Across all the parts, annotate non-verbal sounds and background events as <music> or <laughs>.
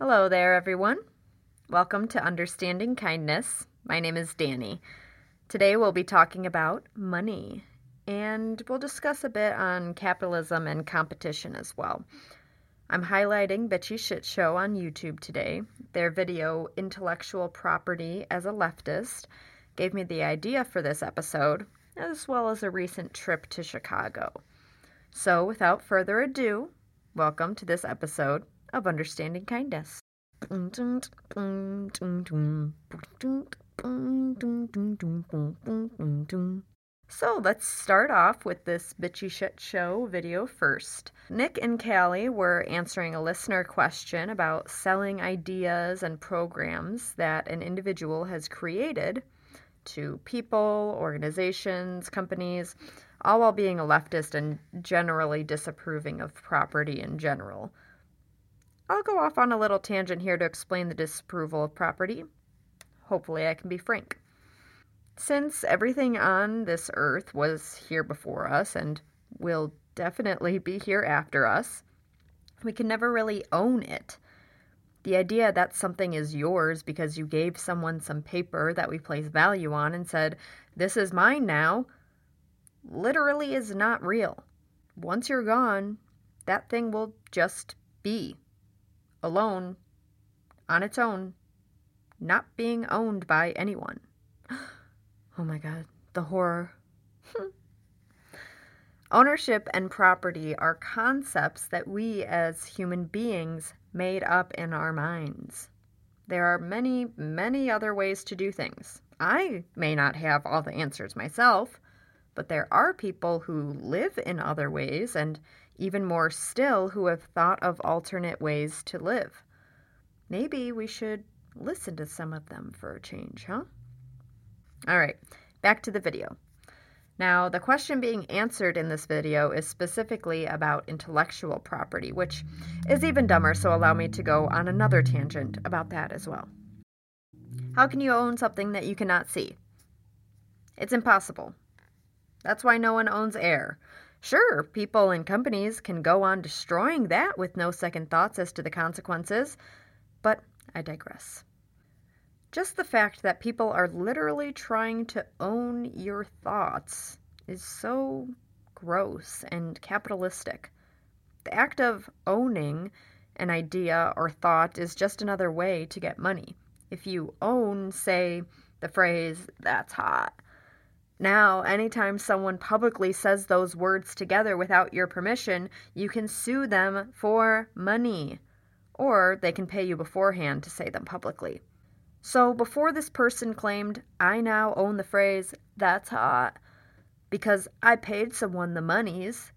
Hello there, everyone. Welcome to Understanding Kindness. My name is Danny. Today we'll be talking about money, and we'll discuss a bit on capitalism and competition as well. I'm highlighting Bitchy Shit Show on YouTube today. Their video, Intellectual Property as a Leftist, gave me the idea for this episode, as well as a recent trip to Chicago. So, without further ado, welcome to this episode of Understanding Kindness. So let's start off with this bitchy shit show video first. Nick and Callie were answering a listener question about selling ideas and programs that an individual has created to people, organizations, companies, all while being a leftist and generally disapproving of property in general. I'll go off on a little tangent here to explain the disapproval of property. Hopefully, I can be frank. Since everything on this earth was here before us and will definitely be here after us, we can never really own it. The idea that something is yours because you gave someone some paper that we place value on and said, This is mine now, literally is not real. Once you're gone, that thing will just be alone, on its own, not being owned by anyone. <gasps> Oh my god, the horror. <laughs> Ownership and property are concepts that we as human beings made up in our minds. There are many, many other ways to do things. I may not have all the answers myself, but there are people who live in other ways and even more still, who have thought of alternate ways to live. Maybe we should listen to some of them for a change, huh? All right, back to the video. Now, the question being answered in this video is specifically about intellectual property, which is even dumber, so allow me to go on another tangent about that as well. How can you own something that you cannot see? It's impossible. That's why no one owns air. Sure, people and companies can go on destroying that with no second thoughts as to the consequences, but I digress. Just the fact that people are literally trying to own your thoughts is so gross and capitalistic. The act of owning an idea or thought is just another way to get money. If you own, say, the phrase, that's hot, now, anytime someone publicly says those words together without your permission, you can sue them for money. Or they can pay you beforehand to say them publicly. So, before this person claimed, I now own the phrase, that's hot, because I paid someone the monies,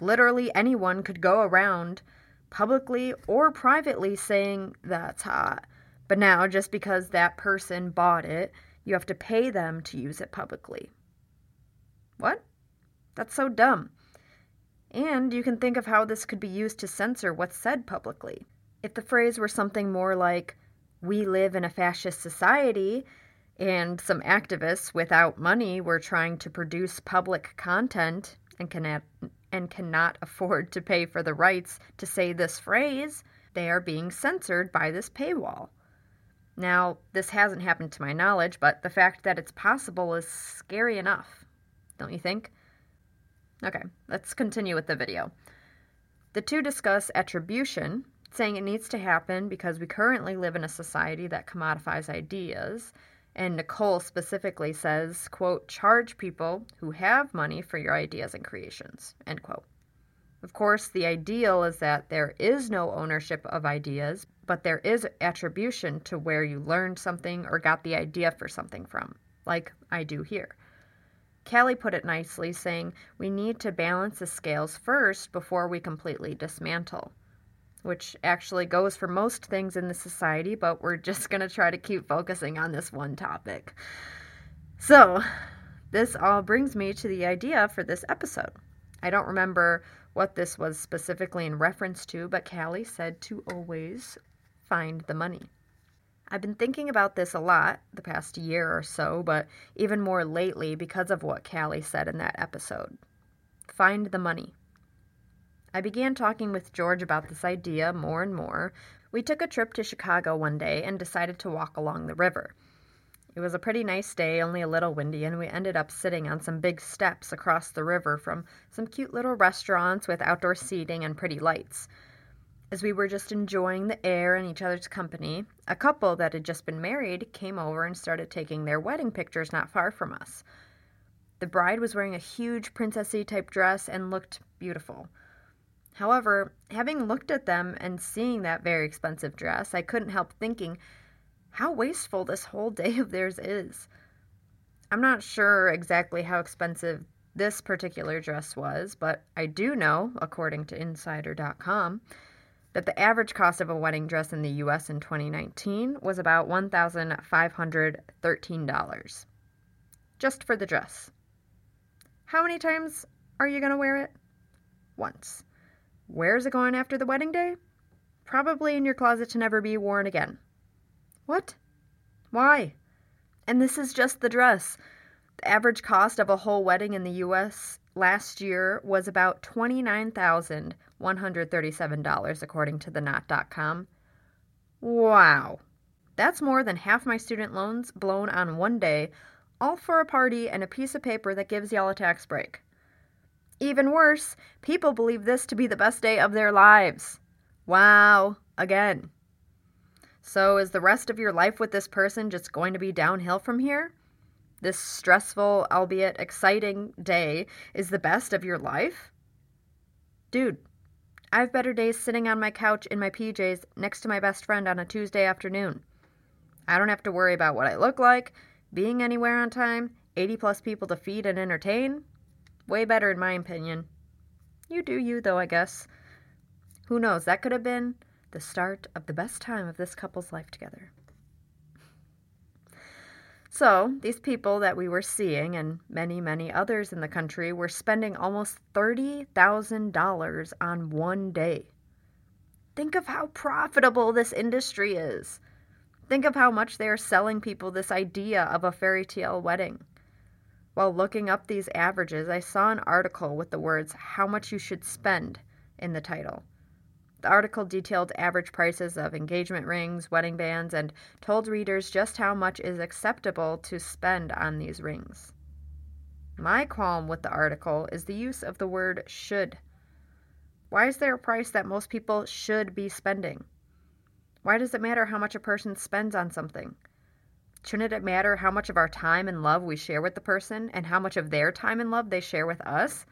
literally anyone could go around publicly or privately saying, that's hot. But now, just because that person bought it, you have to pay them to use it publicly. What? That's so dumb. And you can think of how this could be used to censor what's said publicly. If the phrase were something more like, we live in a fascist society, and some activists without money were trying to produce public content and cannot, and cannot <laughs> afford to pay for the rights to say this phrase, they are being censored by this paywall. Now, this hasn't happened to my knowledge, but the fact that it's possible is scary enough, don't you think? Okay, let's continue with the video. The two discuss attribution, saying it needs to happen because we currently live in a society that commodifies ideas, and Nicole specifically says, quote, charge people who have money for your ideas and creations, end quote. Of course, the ideal is that there is no ownership of ideas, but there is attribution to where you learned something or got the idea for something from, like I do here. Callie put it nicely, saying, We need to balance the scales first before we completely dismantle. Which actually goes for most things in the society, but we're <laughs> just going to try to keep focusing on this one topic. So, this all brings me to the idea for this episode. I don't remember what this was specifically in reference to, but Callie said to always find the money. I've been thinking about this a lot the past year or so, but even more lately because of what Callie said in that episode. Find the money. I began talking with George about this idea more and more. We took a trip to Chicago one day and decided to walk along the river. It was a pretty nice day, only a little windy, and we ended up sitting on some big steps across the river from some cute little restaurants with outdoor seating and pretty lights. As we were just enjoying the air and each other's company, a couple that had just been married came over and started taking their wedding pictures not far from us. The bride was wearing a huge princessy type dress and looked beautiful. However, having looked at them and seeing that very expensive dress, I couldn't help thinking how wasteful this whole <laughs> day of theirs is. I'm not sure exactly how expensive this particular dress was, but I do know, according to Insider.com, that the average cost of a wedding dress in the US in 2019 was about $1,513 just for the dress. How many times are you going to wear it? Once. Where's it going after the wedding day? Probably in your closet to never be worn again. What? Why? And this is just the dress. The average cost of a whole wedding in the US last year was about $29,137, according to the knot.com. Wow. That's more than half my student loans blown on one day, all for a party and a piece of paper that gives y'all a tax break. Even worse, people believe this to be the best day of their lives. Wow, again. So, is the rest of your life with this person just going to be downhill from here? This stressful, albeit exciting day is the best of your life? Dude, I have better days sitting on my couch in my PJs next to my best friend on a Tuesday afternoon. I don't have to worry about what I look like, being anywhere on time, 80 plus people to feed and entertain. Way better, in my opinion. You do you, though, I guess. Who knows? That could have been the start of the best time of this couple's life together. So, these people that we were seeing, and many, many others in the country, were spending almost $30,000 on one day. Think of how profitable this industry is. Think of how much they are selling people this idea of a fairy tale wedding. While looking up these averages, I saw an article with the words How Much You Should Spend in the title. The article detailed average prices of engagement rings, wedding bands, and told readers just how much is acceptable to spend on these rings. My qualm with the article is the use of the word should. Why is there a price that most people should be spending? Why does it matter how much a person spends on something? Shouldn't it matter how much of our time and love we share with the person and how much of their time and love they share with us?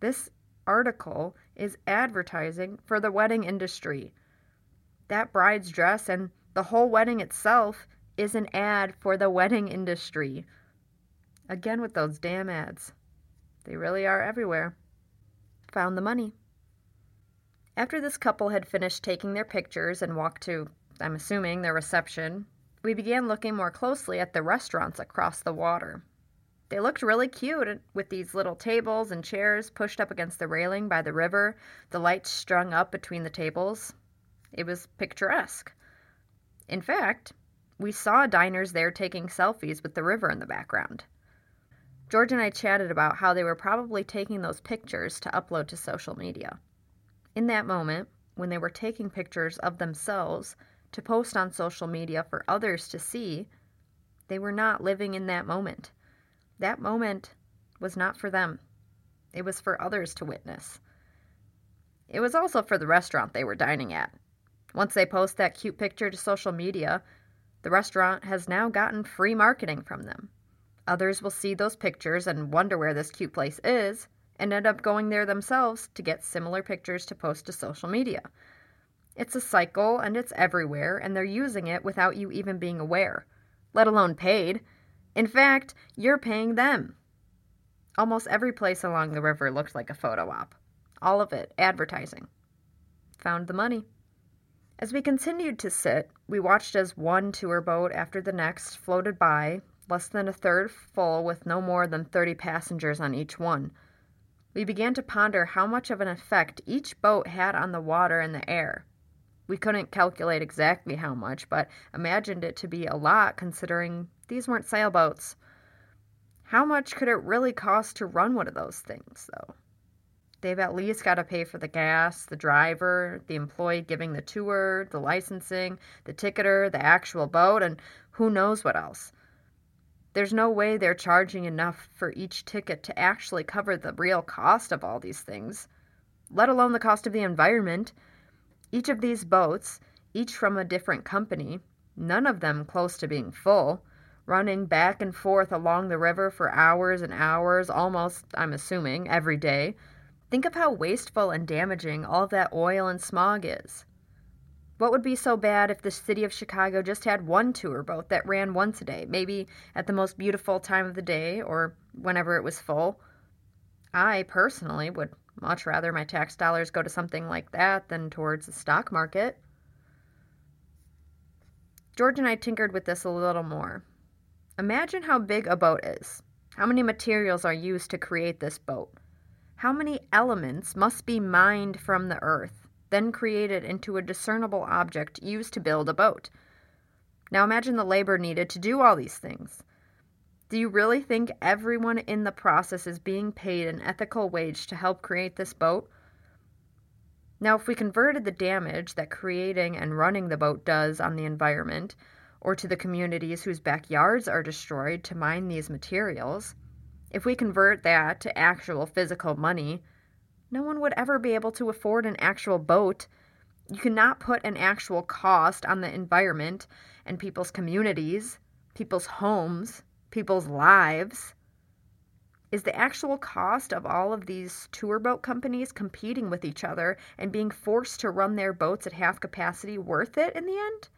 This article is advertising for the wedding industry. That bride's dress and the whole wedding itself is an ad for the wedding industry. Again, with those damn ads. They really are everywhere. Found the money. After this couple had finished taking their pictures and walked to, I'm assuming, their reception, we began looking more closely at the restaurants across the water. They looked really cute with these little tables and chairs pushed up against the railing by the river, the lights strung up between the tables. It was picturesque. In fact, we saw diners there taking selfies with the river in the background. George and I chatted about how they were probably taking those pictures to upload to social media. In that moment, when they were taking pictures of themselves, to post on social media for others to see, they were not living in that moment. That moment was not for them, it was for others to witness. It was also for the restaurant they were dining at. Once they post that cute picture to social media, the restaurant has now gotten free marketing from them. Others will see those pictures and wonder where this cute place is and end up going there themselves to get similar pictures to post to social media. It's a cycle and it's everywhere, and they're using it without you even being aware, let alone paid. In fact, you're paying them. Almost every place along the river looked like a photo op. All of it advertising. Found the money. As we continued to sit, we watched as one tour boat after the next floated by, less than a third full with no more than 30 passengers on each one. We began to ponder how much of an effect each boat had on the water and the air. We couldn't calculate exactly how much, but imagined it to be a lot considering these weren't sailboats. How much could it really cost to run one of those things, though? They've at least got to pay for the gas, the driver, the employee giving the tour, the licensing, the ticketer, the actual boat, and who knows what else. There's no way they're charging enough for each ticket to actually cover the real cost of all these things, let alone the cost of the environment. Each of these boats, each from a different company, none of them close to being full, running back and forth along the river for hours and hours, almost, I'm assuming, every day. Think of how wasteful and damaging all that oil and smog is. What would be so bad if the city of Chicago just had one tour boat that ran once a day, maybe at the most beautiful time of the day or whenever it was full? I personally would much rather my tax dollars go to something like that than towards the stock market. George and I tinkered with this a little more. Imagine how big a boat is. How many materials are used to create this boat? How many elements must be mined from the earth? then created into a discernible object used to build a boat. Now imagine the labor needed to do all these things. Do you really think everyone in the process is being paid an ethical wage to help create this boat? Now, if we converted the damage that creating and running the boat does on the environment, or to the communities whose backyards are destroyed to mine these materials, if we convert that to actual physical money, no one would ever be able to afford an actual boat. You cannot put an actual cost on the environment and people's communities, people's homes, people's lives. Is the actual cost of all of these tour boat companies competing with each other and being forced to run their boats at half capacity worth it in the end?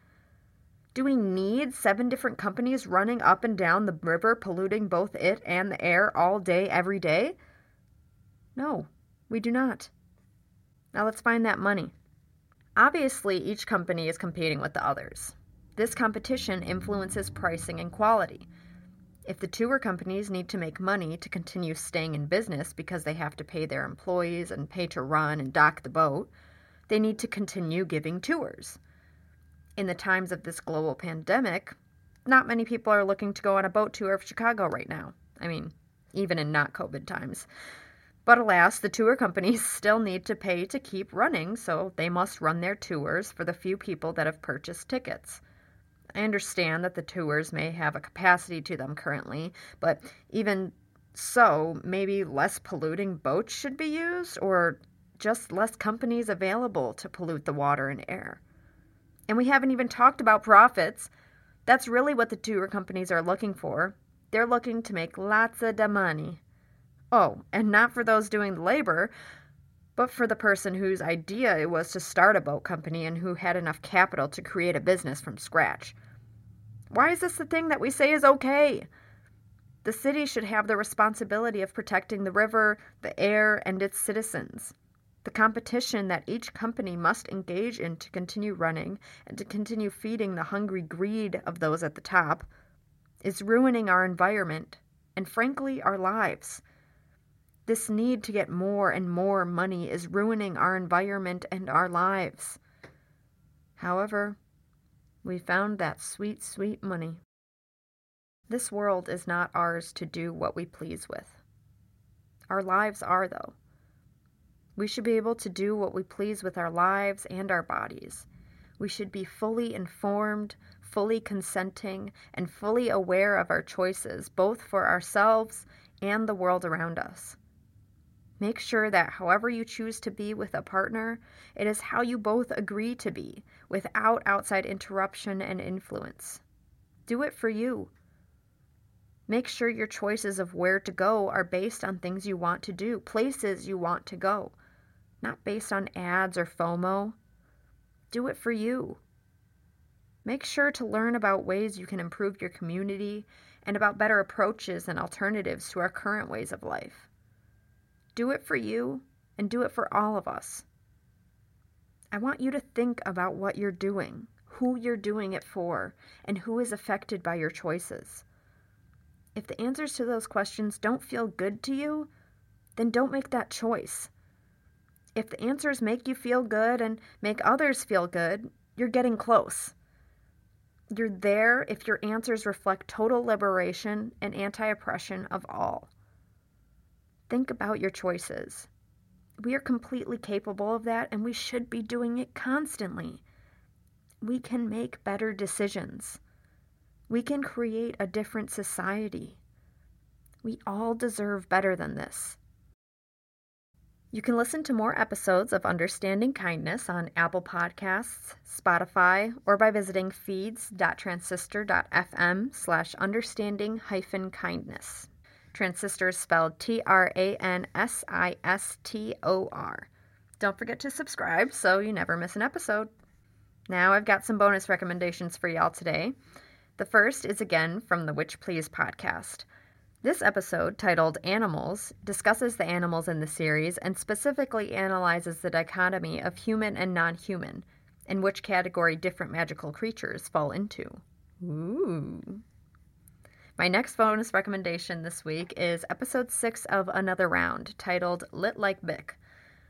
Do we need seven different companies running up and down the river, polluting both it and the air all day, every day? No. We do not. Now let's find that money. Obviously, each company is competing with the others. This competition influences pricing and quality. If the tour companies need to make money to continue staying in business because they have to pay their employees and pay to run and dock the boat, they need to continue giving tours. In the times of this global pandemic, not many people are looking to go on a boat tour of Chicago right now. I mean, even in not COVID times. But alas, the tour companies <laughs> still need to pay to keep running, so they must run their tours for the few people that have purchased tickets. I understand that the tours may have a capacity to them currently, but even so, maybe less polluting boats should be used, or just less companies available to pollute the water and air. And we haven't even talked about profits. That's really what the tour companies are looking for. They're looking to make lots of da money. Oh, and not for those doing the labor, but for the person whose idea it was to start a boat company and who had enough capital to create a business from scratch. Why is this the thing that we say is okay? The city should have the responsibility of protecting the river, the air, and its citizens. The competition that each company must engage in to continue running and to continue feeding the hungry greed of those at the top is ruining our environment and, frankly, our lives. This need to get more and more money is ruining our environment and our lives. However, we found that sweet, sweet money. This world is not ours to do what we please with. Our lives are, though. We should be able to do what we please with our lives and our bodies. We should be fully informed, fully consenting, and fully aware of our choices, both for ourselves and the world around us. Make sure that however you choose to be with a partner, it is how you both agree to be, without outside interruption and influence. Do it for you. Make sure your choices of where to go are based on things you want to do, places you want to go, not based on ads or FOMO. Do it for you. Make sure to learn about ways you can improve your community and about better approaches and alternatives to our current ways of life. Do it for you and do it for all of us. I want you to think about what you're doing, who you're doing it for, and who is affected by your choices. If the answers to those questions don't feel good to you, then don't make that choice. If the answers make you feel good and make others feel good, you're getting close. You're there if your answers reflect total liberation and anti oppression of all. Think about your choices. We are completely capable of that, and we should be doing it constantly. We can make better decisions. We can create a different society. We all deserve better than this. You can listen to more episodes of Understanding Kindness on Apple Podcasts, Spotify, or by visiting feeds.transistor.fm slash understanding hyphen kindness. Transistor is spelled T R A N S I S T O R. Don't forget to subscribe so you never miss an episode. Now I've got some bonus recommendations for y'all today. The first is again from the Witch Please podcast. This episode, titled Animals, discusses the animals in the series and specifically analyzes the dichotomy of human and non human, and which category different magical creatures fall into. Ooh. My next bonus recommendation this week is episode 6 of Another Round, titled Lit Like Bic.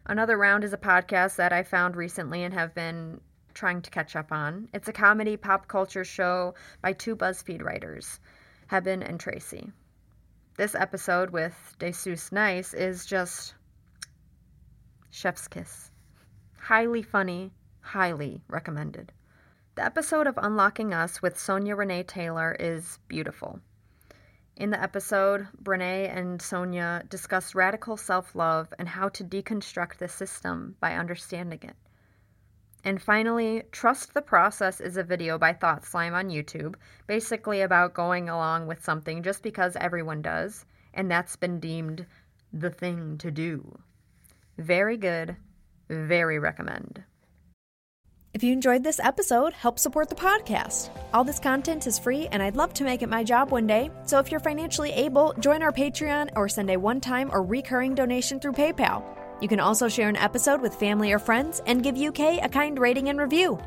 Another Round is a podcast that I found recently and have been trying to catch up on. It's a comedy pop culture show by two BuzzFeed writers, Heben and Tracy this episode with Desus Nice is just chef's kiss. Highly funny, highly recommended. The episode of Unlocking Us with Sonya Renee Taylor is beautiful. In the episode, Brene and Sonya discuss radical self love and how to deconstruct the system by understanding it. And finally, Trust the Process is a video by Thought Slime on YouTube, basically about going along with something just because everyone does, and that's been deemed the thing to do. Very good, very recommend. If you enjoyed this episode, help support the podcast. All this content is free, and I'd love to make it my job one day. So if you're financially able, join our Patreon or send a one time or recurring donation through PayPal. You can also share an episode with family or friends and give UK a kind rating and review.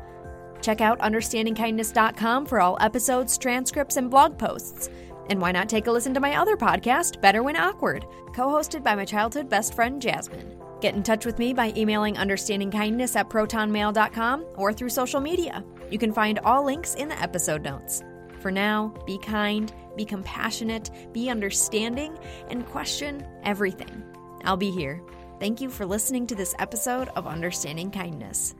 Check out understandingkindness.com for all episodes, transcripts, and blog posts. And why not take a listen to my other podcast, Better When Awkward, co hosted by my childhood best friend, Jasmine. Get in touch with me by emailing understandingkindness at protonmail.com or through social media. You can find all links in the episode notes. For now, be kind, be compassionate, be understanding, and question everything. I'll be here. Thank you for listening to this episode of Understanding Kindness.